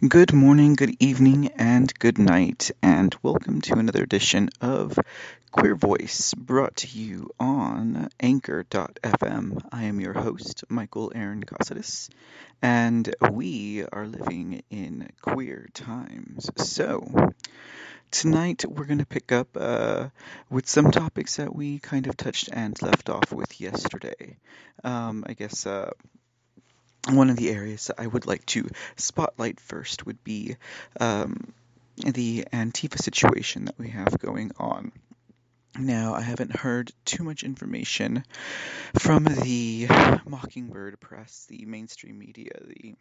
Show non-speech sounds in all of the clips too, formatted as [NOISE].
Good morning, good evening, and good night, and welcome to another edition of Queer Vox brought to you on Anchor.fm. I am your host, Michael Aaron Casares, and we are living in queer times. So, tonight we're going to pick up uh, with some topics that we kind of touched and left off with yesterday. Um, I guess. Uh, one of the areas that I would like to spotlight first would be um, the Antifa situation that we have going on. Now, I haven't heard too much information from the Mockingbird press, the mainstream media, the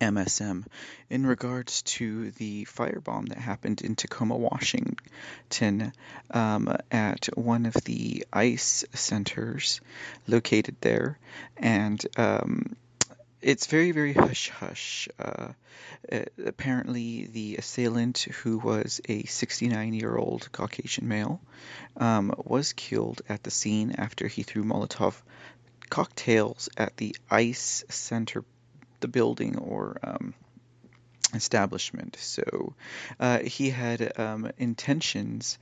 MSM, in regards to the firebomb that happened in Tacoma, Washington, um, at one of the ICE centers located there. And um, it's very, very hush hush. Uh, uh, apparently, the assailant, who was a 69 year old Caucasian male, um, was killed at the scene after he threw Molotov cocktails at the ICE Center, the building or um, establishment. So uh, he had um, intentions.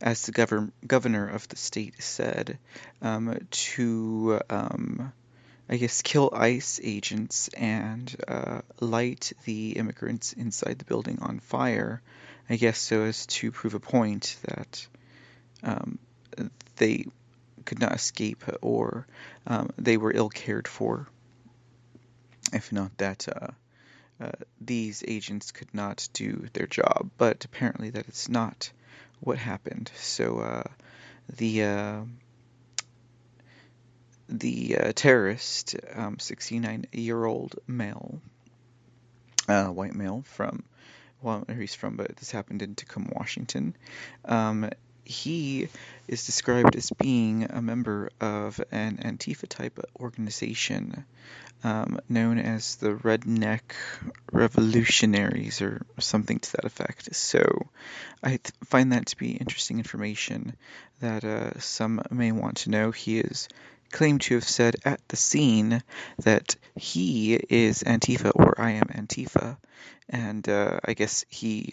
As the govern- governor of the state said, um, to um, I guess, kill ICE agents and uh, light the immigrants inside the building on fire, I guess, so as to prove a point that um, they could not escape or um, they were ill cared for. If not that uh, uh, these agents could not do their job, but apparently that is not what happened. So uh, the uh, the uh, terrorist, um, 69 year old male, uh, white male from, well, he's from, but this happened in Tacoma, Washington. Um, he is described as being a member of an Antifa type organization um, known as the Redneck Revolutionaries or something to that effect. So I th- find that to be interesting information that uh, some may want to know. He is claimed to have said at the scene that he is Antifa or I am Antifa, and uh, I guess he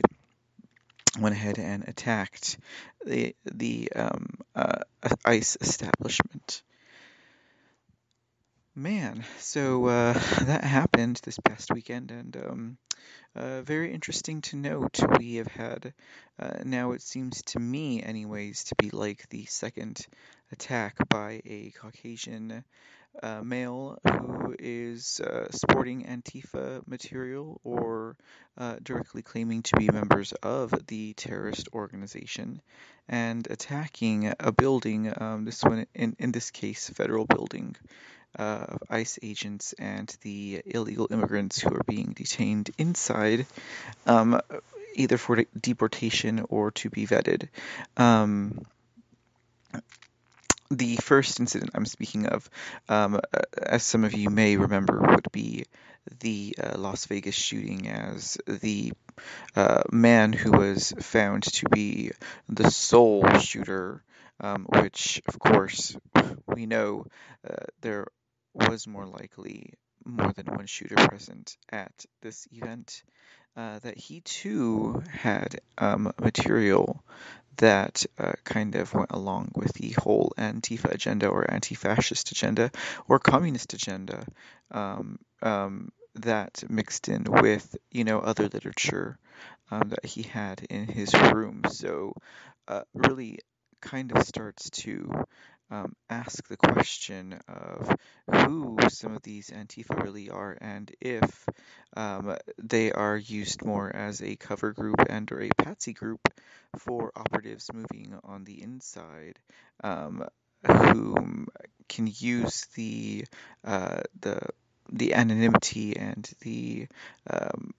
went ahead and attacked the the um, uh, ICE establishment. Man, so uh, [LAUGHS] that happened this past weekend, and um, uh, very interesting to note. We have had, uh, now it seems to me, anyways, to be like the second attack by a Caucasian uh, male who is uh, sporting Antifa material or uh, directly claiming to be members of the terrorist organization and attacking a building, um, this one in, in this case, federal building uh, of ICE agents and the illegal immigrants who are being detained inside, um, either for deportation or to be vetted. Um, the first incident I'm speaking of, um, as some of you may remember, would be the uh, Las Vegas shooting as the uh, man who was found to be the sole shooter, um, which, of course, we know uh, there was more likely more than one shooter present at this event, uh, that he too had um, material that uh, kind of went along with the whole Antifa agenda or anti fascist agenda or communist agenda um, um, that mixed in with, you know, other literature um, that he had in his room. So, uh, really kind of starts to um, ask the question of who some of these Antifa really are and if um, they are used more as a cover group and or a patsy group for operatives moving on the inside um, who can use the uh, the the anonymity and the um,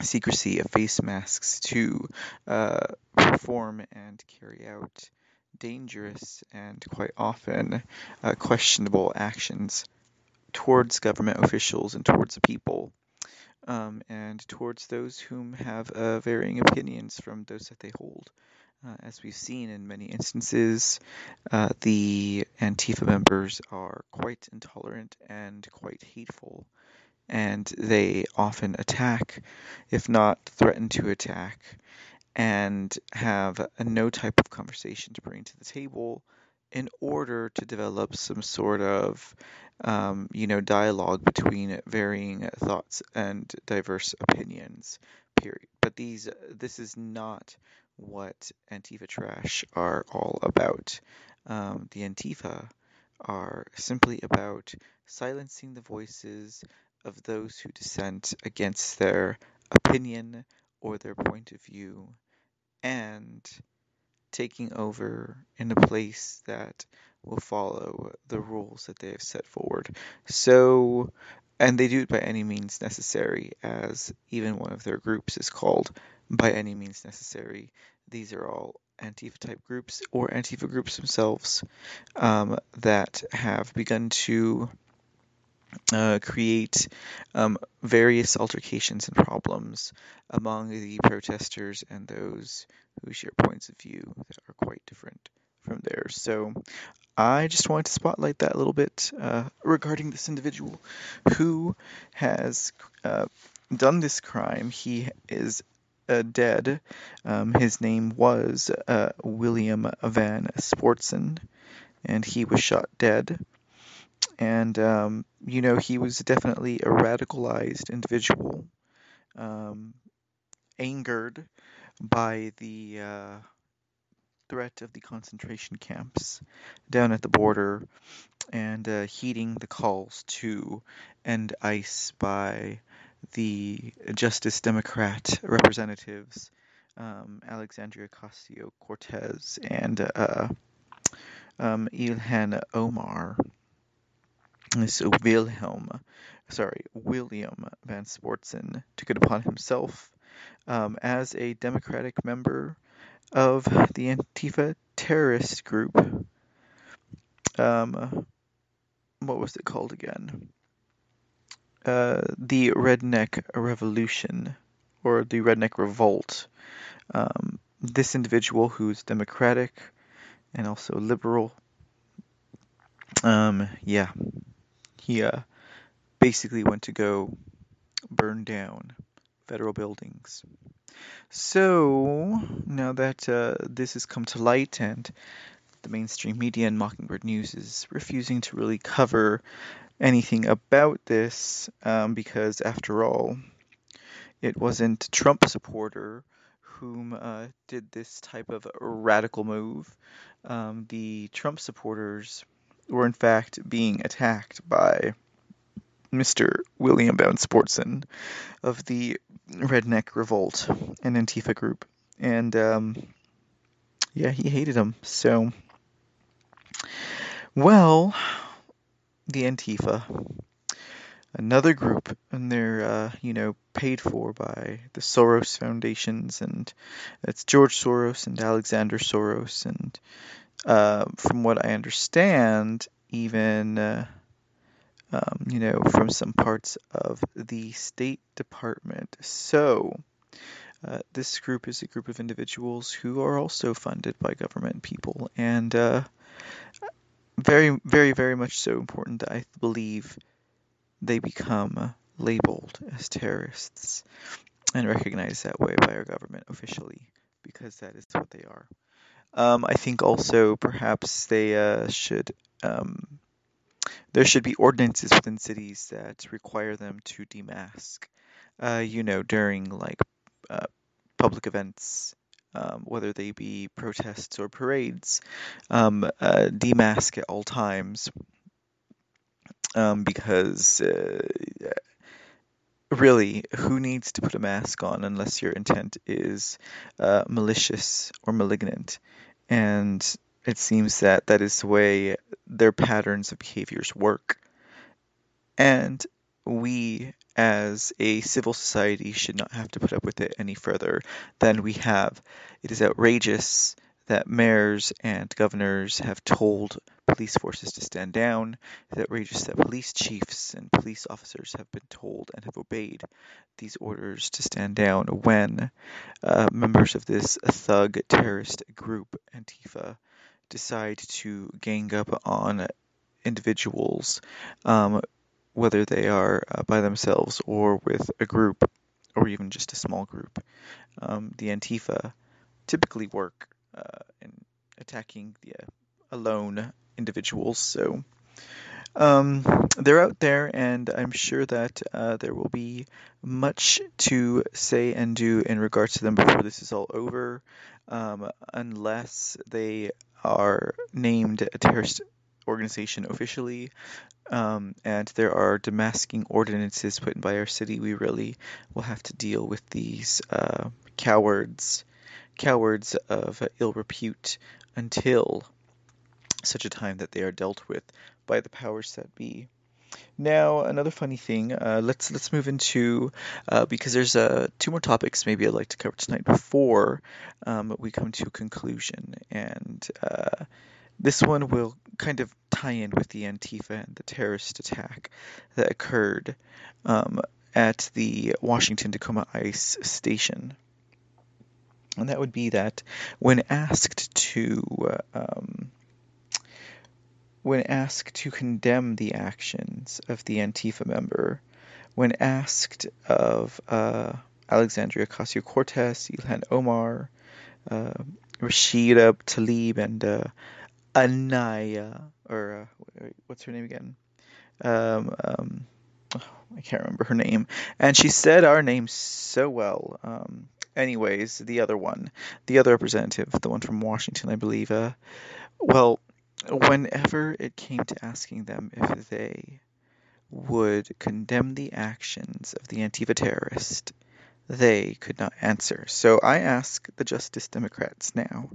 secrecy of face masks to uh, perform and carry out dangerous and quite often uh, questionable actions towards government officials and towards the people, um, and towards those whom have uh, varying opinions from those that they hold. Uh, as we've seen in many instances, uh, the Antifa members are quite intolerant and quite hateful and they often attack, if not threaten to attack, and have no type of conversation to bring to the table in order to develop some sort of um, you know dialogue between varying thoughts and diverse opinions period. But these this is not what antifa trash are all about. Um, the antifa are simply about silencing the voices of those who dissent against their opinion or their point of view and taking over in a place that will follow the rules that they have set forward. So, and they do it by any means necessary, as even one of their groups is called by any means necessary. These are all Antifa type groups or Antifa groups themselves um, that have begun to uh, create um, various altercations and problems among the protesters and those who share points of view that are quite different from theirs. So I just wanted to spotlight that a little bit uh, regarding this individual who has uh, done this crime. He is uh, dead. Um, his name was uh, William Van Sportson, and he was shot dead and um, you know he was definitely a radicalized individual, um, angered by the uh, threat of the concentration camps down at the border, and uh, heeding the calls to end ICE by the Justice Democrat representatives um, Alexandria Ocasio Cortez and uh, um, Ilhan Omar. So Wilhelm, sorry, William Van Sportson took it upon himself um, as a Democratic member of the Antifa terrorist group. Um, what was it called again? Uh, the Redneck Revolution or the Redneck Revolt. Um, this individual who's Democratic and also liberal. Um, yeah, he uh, basically went to go burn down federal buildings. So now that uh, this has come to light and the mainstream media and Mockingbird News is refusing to really cover anything about this um, because, after all, it wasn't Trump supporter whom uh, did this type of radical move. Um, the Trump supporters were in fact being attacked by Mr. William Van Sportson of the Redneck Revolt, an Antifa group. And um, yeah, he hated him. So, well, the Antifa, another group, and they're, uh, you know, paid for by the Soros foundations, and it's George Soros and Alexander Soros, and uh, from what I understand, even uh, um, you know from some parts of the State Department. So. Uh, this group is a group of individuals who are also funded by government people, and uh, very, very, very much so important that I believe they become labeled as terrorists and recognized that way by our government officially, because that is what they are. Um, I think also perhaps they uh, should um, there should be ordinances within cities that require them to demask. Uh, you know, during like uh, public events, um, whether they be protests or parades, um, uh, demask at all times. Um, because uh, really, who needs to put a mask on unless your intent is uh, malicious or malignant? And it seems that that is the way their patterns of behaviors work. And we, as a civil society, should not have to put up with it any further than we have. It is outrageous that mayors and governors have told police forces to stand down. It's outrageous that police chiefs and police officers have been told and have obeyed these orders to stand down when uh, members of this thug terrorist group, Antifa, decide to gang up on individuals um, whether they are uh, by themselves or with a group or even just a small group. Um, the Antifa typically work uh, in attacking the uh, alone individuals, so um, they're out there, and I'm sure that uh, there will be much to say and do in regards to them before this is all over, um, unless they are named a terrorist organization officially. Um, and there are demasking ordinances put in by our city. We really will have to deal with these uh, cowards, cowards of ill repute, until such a time that they are dealt with by the powers that be. Now, another funny thing. Uh, let's let's move into uh, because there's uh, two more topics maybe I'd like to cover tonight before um, we come to a conclusion, and uh, this one will kind of tie in with the Antifa and the terrorist attack that occurred um, at the Washington Tacoma Ice Station, and that would be that when asked to uh, um, when asked to condemn the actions of the Antifa member, when asked of uh, Alexandria Ocasio Cortez, Ilhan Omar, uh, Rashida Tlaib, and uh, Anaya, or uh, what's her name again? Um, um, oh, I can't remember her name. And she said our name so well. Um, anyways, the other one, the other representative, the one from Washington, I believe. Uh, well, whenever it came to asking them if they would condemn the actions of the Antifa terrorist, they could not answer. So I ask the Justice Democrats now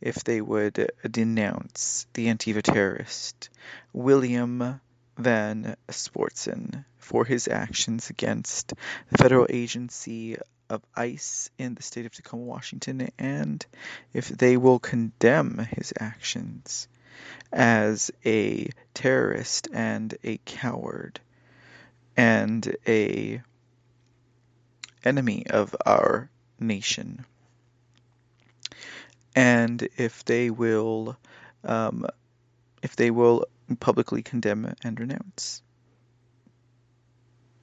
if they would denounce the Antifa terrorist, William Van Sportson, for his actions against the federal agency of ICE in the state of Tacoma, Washington, and if they will condemn his actions as a terrorist and a coward and a enemy of our nation. And if they will, um, if they will publicly condemn and renounce.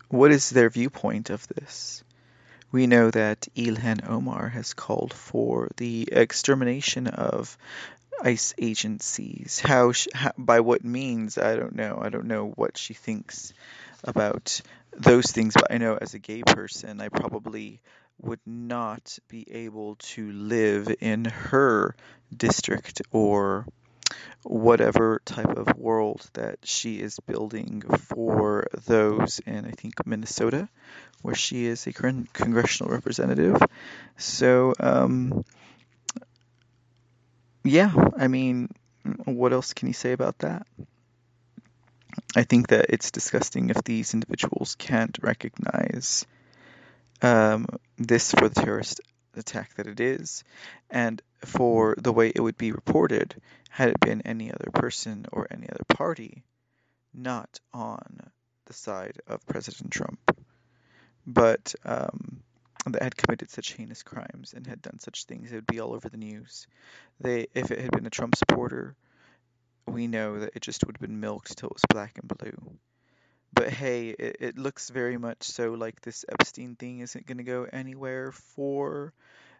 What is their viewpoint of this? We know that Ilhan Omar has called for the extermination of ICE agencies. How, she, how, by what means? I don't know. I don't know what she thinks about those things. But I know as a gay person, I probably would not be able to live in her district or whatever type of world that she is building for those in I think Minnesota, where she is a con- congressional representative. So um, yeah, I mean, what else can you say about that? I think that it's disgusting if these individuals can't recognize um, this for the terrorist attack that it is, and for the way it would be reported had it been any other person or any other party, not on the side of President Trump. But um, that had committed such heinous crimes and had done such things, it would be all over the news. They, if it had been a Trump supporter, we know that it just would have been milked till it was black and blue. But hey, it, it looks very much so like this Epstein thing isn't going to go anywhere for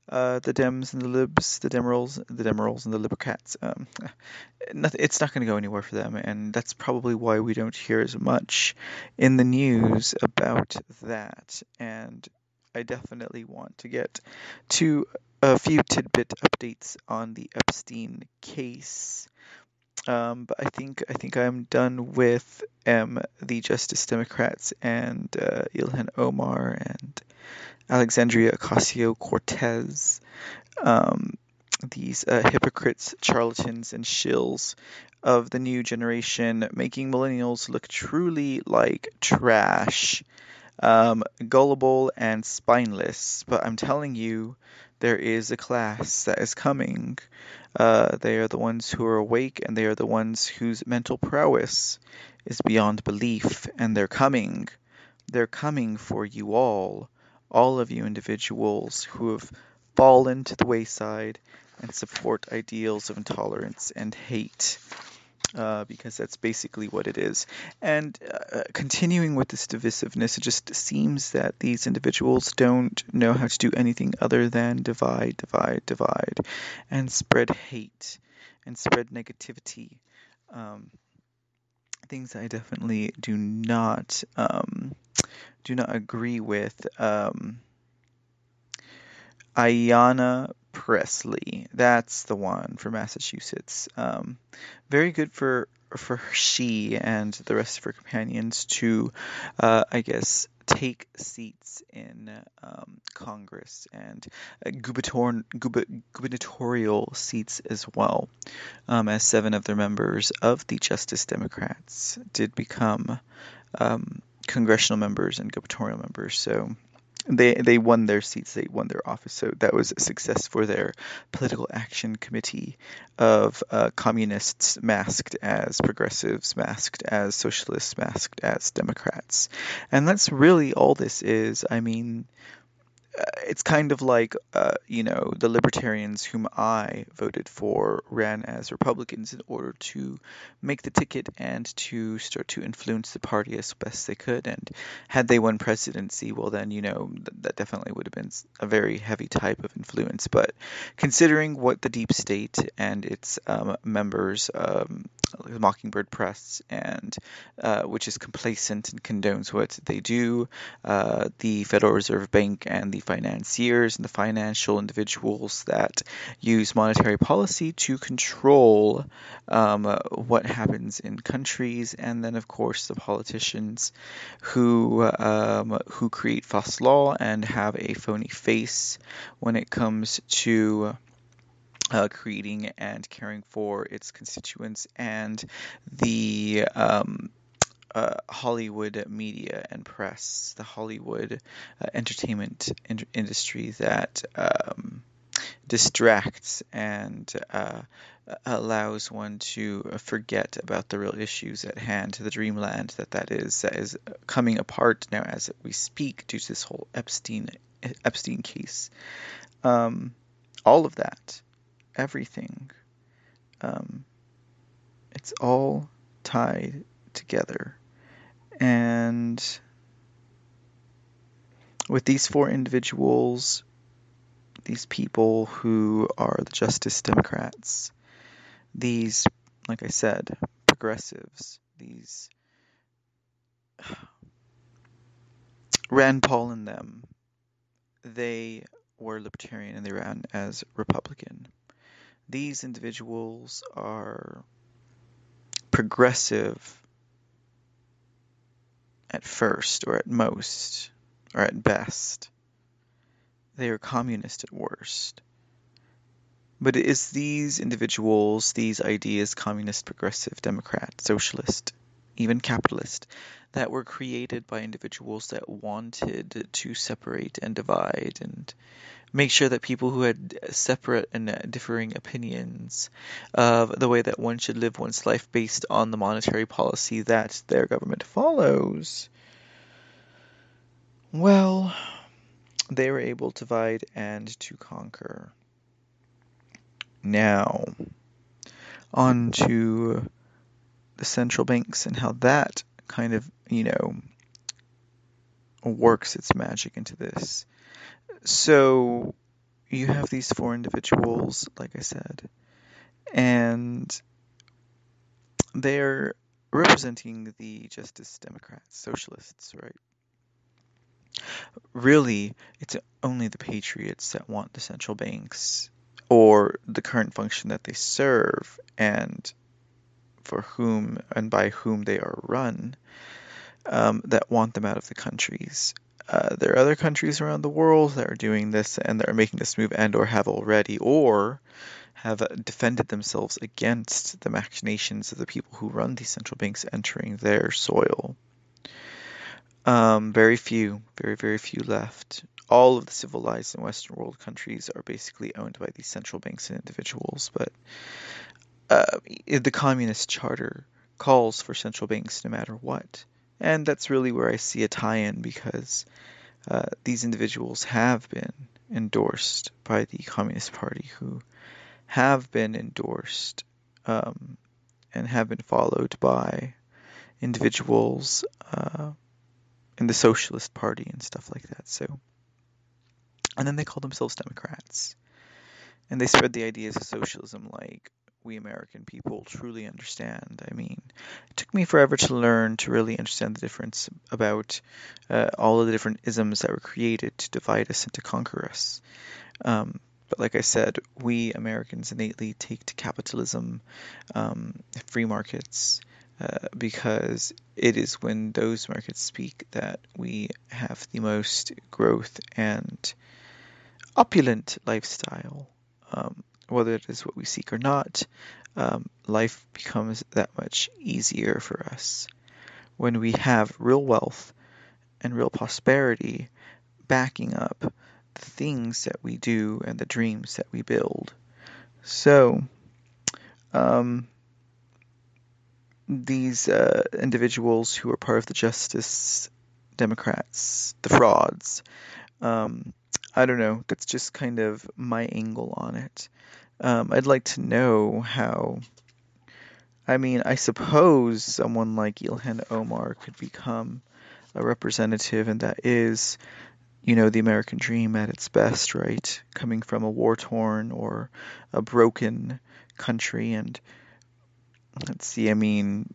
uh, the Dems and the Libs, the Demerals, the Demerals and the Libercats. Um, [LAUGHS] nothing, it's not going to go anywhere for them, and that's probably why we don't hear as much in the news about that. And I definitely want to get to a few tidbit updates on the Epstein case. Um, but I think I think I'm done with um, the Justice Democrats and uh, Ilhan Omar and Alexandria Ocasio Cortez. Um, these uh, hypocrites, charlatans, and shills of the new generation, making millennials look truly like trash um, gullible and spineless. But I'm telling you, there is a class that is coming. Uh, they are the ones who are awake, and they are the ones whose mental prowess is beyond belief, and they're coming. They're coming for you all, all of you individuals who have fallen to the wayside and support ideals of intolerance and hate. Uh, because that's basically what it is. And uh, continuing with this divisiveness, it just seems that these individuals don't know how to do anything other than divide, divide, divide, and spread hate and spread negativity. Um, things I definitely do not um, do not agree with. Um, Ayanna Pressley. That's the one for Massachusetts. Um, very good for for she and the rest of her companions to, uh, I guess, take seats in um, Congress and uh, gubernatorial seats as well, um, as seven of their members of the Justice Democrats did become um, congressional members and gubernatorial members. So they they won their seats, they won their office. So that was a success for their political action committee of uh, communists masked as progressives, masked as socialists, masked as Democrats, and that's really all this is. I mean, it's kind of like uh, you know the libertarians whom I voted for ran as Republicans in order to make the ticket and to start to influence the party as best they could. And had they won presidency, well then you know th- that definitely would have been a very heavy type of influence. But considering what the deep state and its um, members, um, the Mockingbird Press, and uh, which is complacent and condones what they do, uh, the Federal Reserve Bank and the financiers and the financial individuals that use monetary policy to control um, what happens in countries, and then of course the politicians who um, who create false law and have a phony face when it comes to uh, creating and caring for its constituents and the um, uh, Hollywood media and press, the Hollywood uh, entertainment in- industry that um, distracts and uh, allows one to forget about the real issues at hand, the dreamland that that is, that is coming apart now as we speak due to this whole Epstein Epstein case. Um, all of that, everything, um, it's all tied together. And with these four individuals, these people who are the Justice Democrats, these, like I said, progressives, these [SIGHS] Rand Paul and them, they were libertarian and they ran as Republican. These individuals are progressive at first, or at most, or at best. They are communist at worst. But is these individuals, these ideas, communist, progressive, democrat, socialist, even capitalist, that were created by individuals that wanted to separate and divide and make sure that people who had separate and differing opinions of the way that one should live one's life based on the monetary policy that their government follows, well, they were able to divide and to conquer. Now, on to the central banks and how that kind of, you know, works its magic into this. So you have these four individuals, like I said, and they're representing the Justice Democrats, socialists, right? Really, it's only the patriots that want the central banks or the current function that they serve and for whom and by whom they are run um, that want them out of the countries. Uh, there are other countries around the world that are doing this and that are making this move and or have already or have defended themselves against the machinations of the people who run these central banks entering their soil. Um, very few, very, very few left. All of the civilized and Western world countries are basically owned by these central banks and individuals, but uh, the Communist Charter calls for central banks no matter what. And that's really where I see a tie in because uh, these individuals have been endorsed by the Communist Party, who have been endorsed um, and have been followed by individuals uh, in the Socialist Party and stuff like that. So, and then they call themselves Democrats, and they spread the ideas of socialism like we American people truly understand. I mean, it took me forever to learn to really understand the difference about uh, all of the different isms that were created to divide us and to conquer us. Um, but like I said, we Americans innately take to capitalism, um, free markets, uh, because it is when those markets speak that we have the most growth and opulent lifestyle. Um, whether it is what we seek or not, um, life becomes that much easier for us when we have real wealth and real prosperity backing up the things that we do and the dreams that we build. So, um, these uh, individuals who are part of the Justice Democrats, the frauds, um, I don't know, that's just kind of my angle on it. Um, I'd like to know how. I mean, I suppose someone like Ilhan Omar could become a representative, and that is, you know, the American dream at its best, right? Coming from a war torn or a broken country. And let's see, I mean,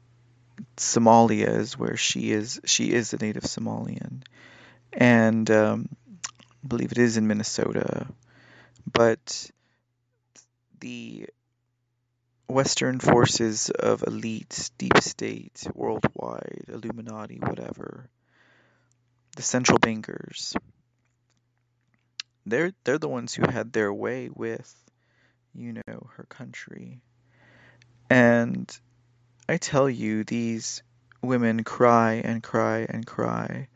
Somalia is where she is. She is a native Somalian. And um, I believe it is in Minnesota. But the Western forces of elite, deep state, worldwide, Illuminati, whatever, the central bankers, they're they're the ones who had their way with, you know, her country. And I tell you, these women cry and cry and cry.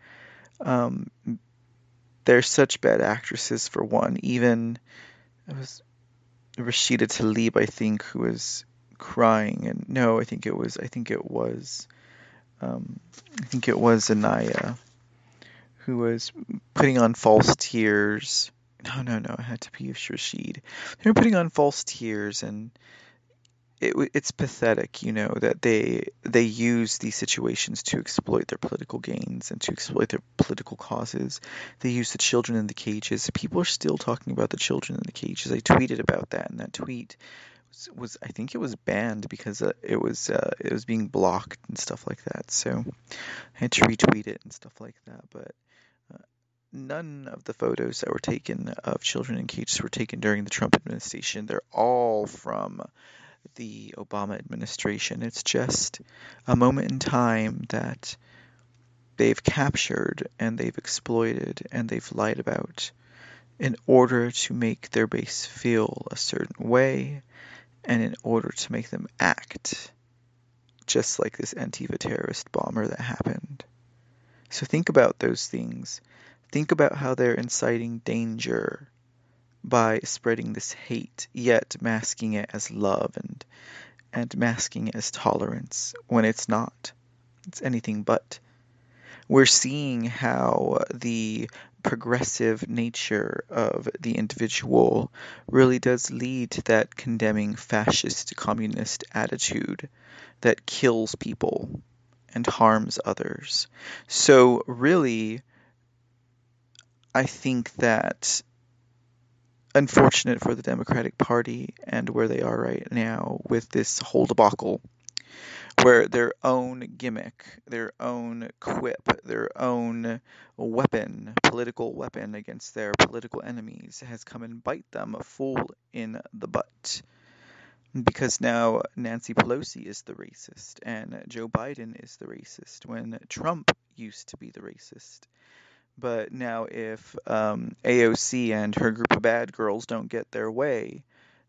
Um, they're such bad actresses for one. Even it was Rashida Tlaib, I think, who was crying, and no, I think it was, I think it was, um, I think it was Anaya, who was putting on false tears. No, no, no, it had to be Rashid. They were putting on false tears and it, it's pathetic, you know, that they they use these situations to exploit their political gains and to exploit their political causes. They use the children in the cages. People are still talking about the children in the cages. I tweeted about that, and that tweet was, was I think it was banned because uh, it was uh, it was being blocked and stuff like that. So I had to retweet it and stuff like that, but. Uh, none of the photos that were taken of children in cages were taken during the Trump administration. They're all from the Obama administration. It's just a moment in time that they've captured and they've exploited and they've lied about in order to make their base feel a certain way and in order to make them act just like this Antifa terrorist bomber that happened. So think about those things. Think about how they're inciting danger by spreading this hate, yet masking it as love and and masking it as tolerance when it's not. It's anything but. We're seeing how the progressive nature of the individual really does lead to that condemning fascist communist attitude that kills people and harms others. So, really, I think that unfortunate for the Democratic Party and where they are right now with this whole debacle, where their own gimmick, their own quip, their own weapon, political weapon against their political enemies has come and bite them full in the butt. Because now Nancy Pelosi is the racist and Joe Biden is the racist when Trump used to be the racist. But now, if um, AOC and her group of bad girls don't get their way,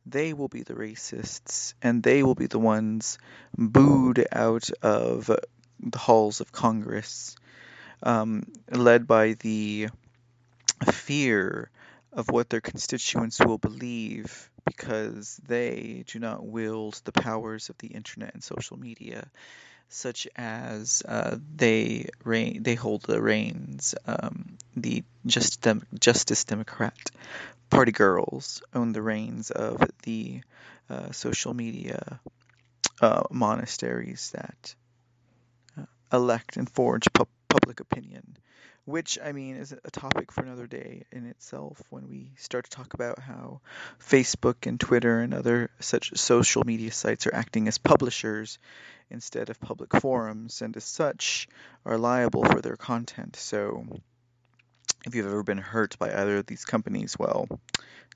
they will be the racists and they will be the ones booed out of the halls of Congress, um, led by the fear of what their constituents will believe because they do not wield the powers of the internet and social media such as uh, they reign, they hold the reins. Um, the Just Dem- Justice Democrat Party girls own the reins of the uh, social media uh, monasteries that uh, elect and forge pu- public opinion which I mean is a topic for another day in itself when we start to talk about how Facebook and Twitter and other such social media sites are acting as publishers instead of public forums and as such are liable for their content. So if you've ever been hurt by either of these companies, well,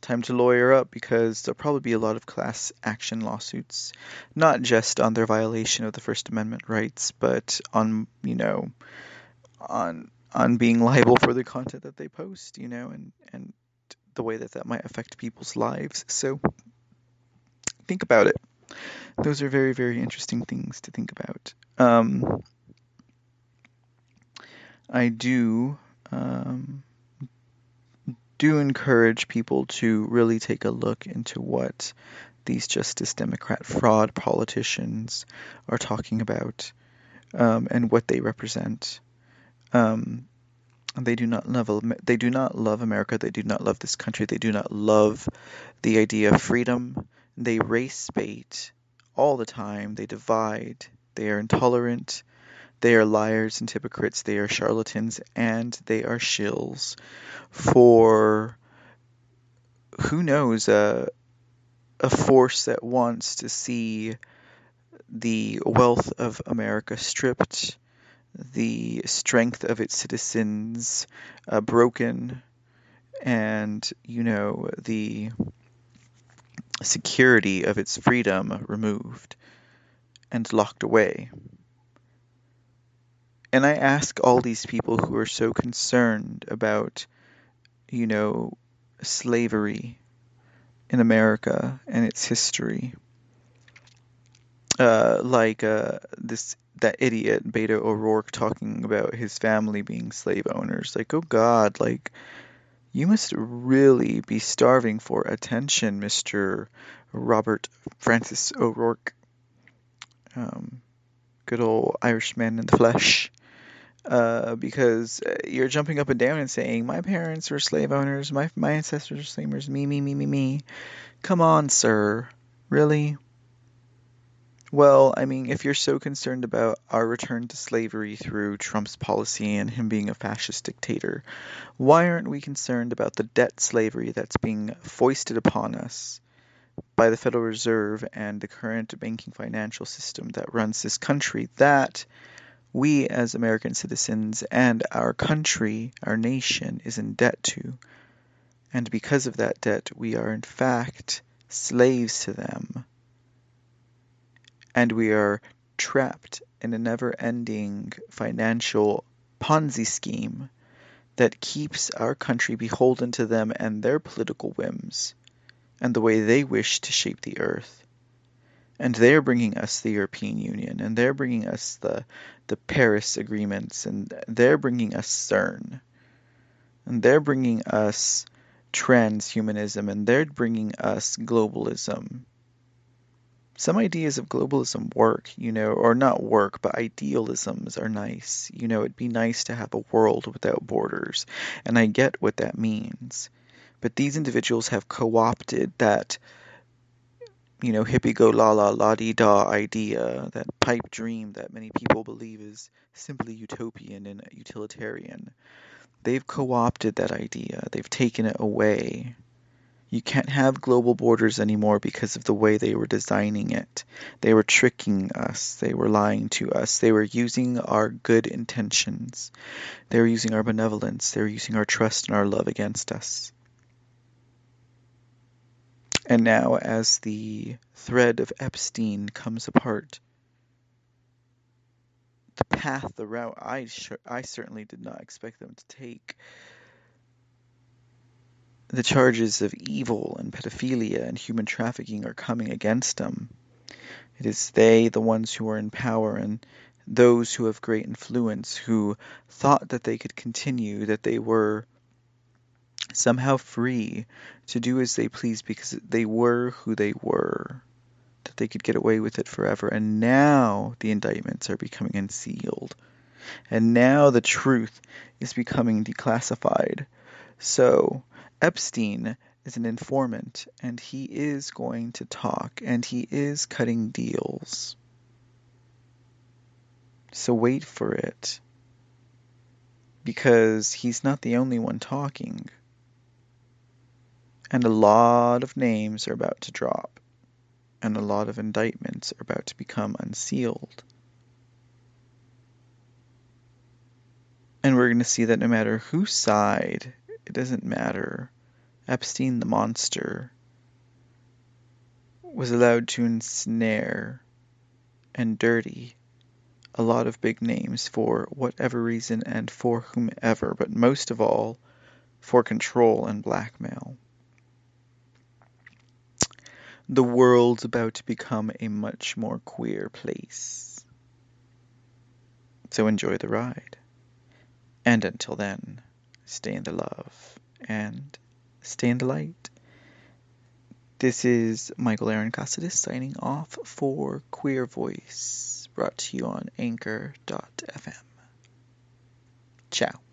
time to lawyer up because there'll probably be a lot of class action lawsuits, not just on their violation of the First Amendment rights, but on, you know, on on being liable for the content that they post, you know, and and the way that that might affect people's lives. So think about it. Those are very very interesting things to think about. Um, I do um, do encourage people to really take a look into what these Justice Democrat fraud politicians are talking about um, and what they represent. Um, they do not love they do not love America. They do not love this country. They do not love the idea of freedom. They race bait all the time. They divide. They are intolerant. They are liars and hypocrites. They are charlatans and they are shills for who knows a a force that wants to see the wealth of America stripped the strength of its citizens uh, broken and, you know, the security of its freedom removed and locked away. And I ask all these people who are so concerned about, you know, slavery in America and its history, uh, like uh, this that idiot Beto O'Rourke talking about his family being slave owners. Like, oh God, like you must really be starving for attention, Mister Robert Francis O'Rourke. Um, good old Irishman in the flesh. Uh, because uh, you're jumping up and down and saying, "My parents were slave owners. My my ancestors were slave owners. Me, me, me, me, me." Come on, sir. Really? Well, I mean, if you're so concerned about our return to slavery through Trump's policy and him being a fascist dictator, why aren't we concerned about the debt slavery that's being foisted upon us by the Federal Reserve and the current banking financial system that runs this country that we as American citizens and our country, our nation, is in debt to? And because of that debt, we are in fact slaves to them and we are trapped in a never ending financial Ponzi scheme that keeps our country beholden to them and their political whims and the way they wish to shape the earth. And they're bringing us the European Union, and they're bringing us the, the Paris agreements, and they're bringing us CERN, and they're bringing us transhumanism, and they're bringing us globalism some ideas of globalism work, you know, or not work, but idealisms are nice. You know, it'd be nice to have a world without borders, and I get what that means. But these individuals have co opted that, you know, hippie go la la la dee da idea, that pipe dream that many people believe is simply utopian and utilitarian. They've co opted that idea, they've taken it away you can't have global borders anymore because of the way they were designing it. They were tricking us. They were lying to us. They were using our good intentions. They were using our benevolence. They were using our trust and our love against us. And now, as the thread of Epstein comes apart, the path, the route I, I certainly did not expect them to take the charges of evil and pedophilia and human trafficking are coming against them. It is they, the ones who are in power, and those who have great influence, who thought that they could continue, that they were somehow free to do as they pleased because they were who they were, that they could get away with it forever. And now the indictments are becoming unsealed. And now the truth is becoming declassified. So Epstein is an informant and he is going to talk and he is cutting deals. So wait for it because he's not the only one talking. And a lot of names are about to drop, and a lot of indictments are about to become unsealed. And we're going to see that no matter whose side, it doesn't matter. Epstein the monster was allowed to ensnare and dirty a lot of big names for whatever reason and for whomever, but most of all for control and blackmail. The world's about to become a much more queer place. So enjoy the ride. And until then, stay in the love and stay in the light. This is Michael Aaron Casares signing off for Queer Vox, brought to you on anchor.fm. Ciao.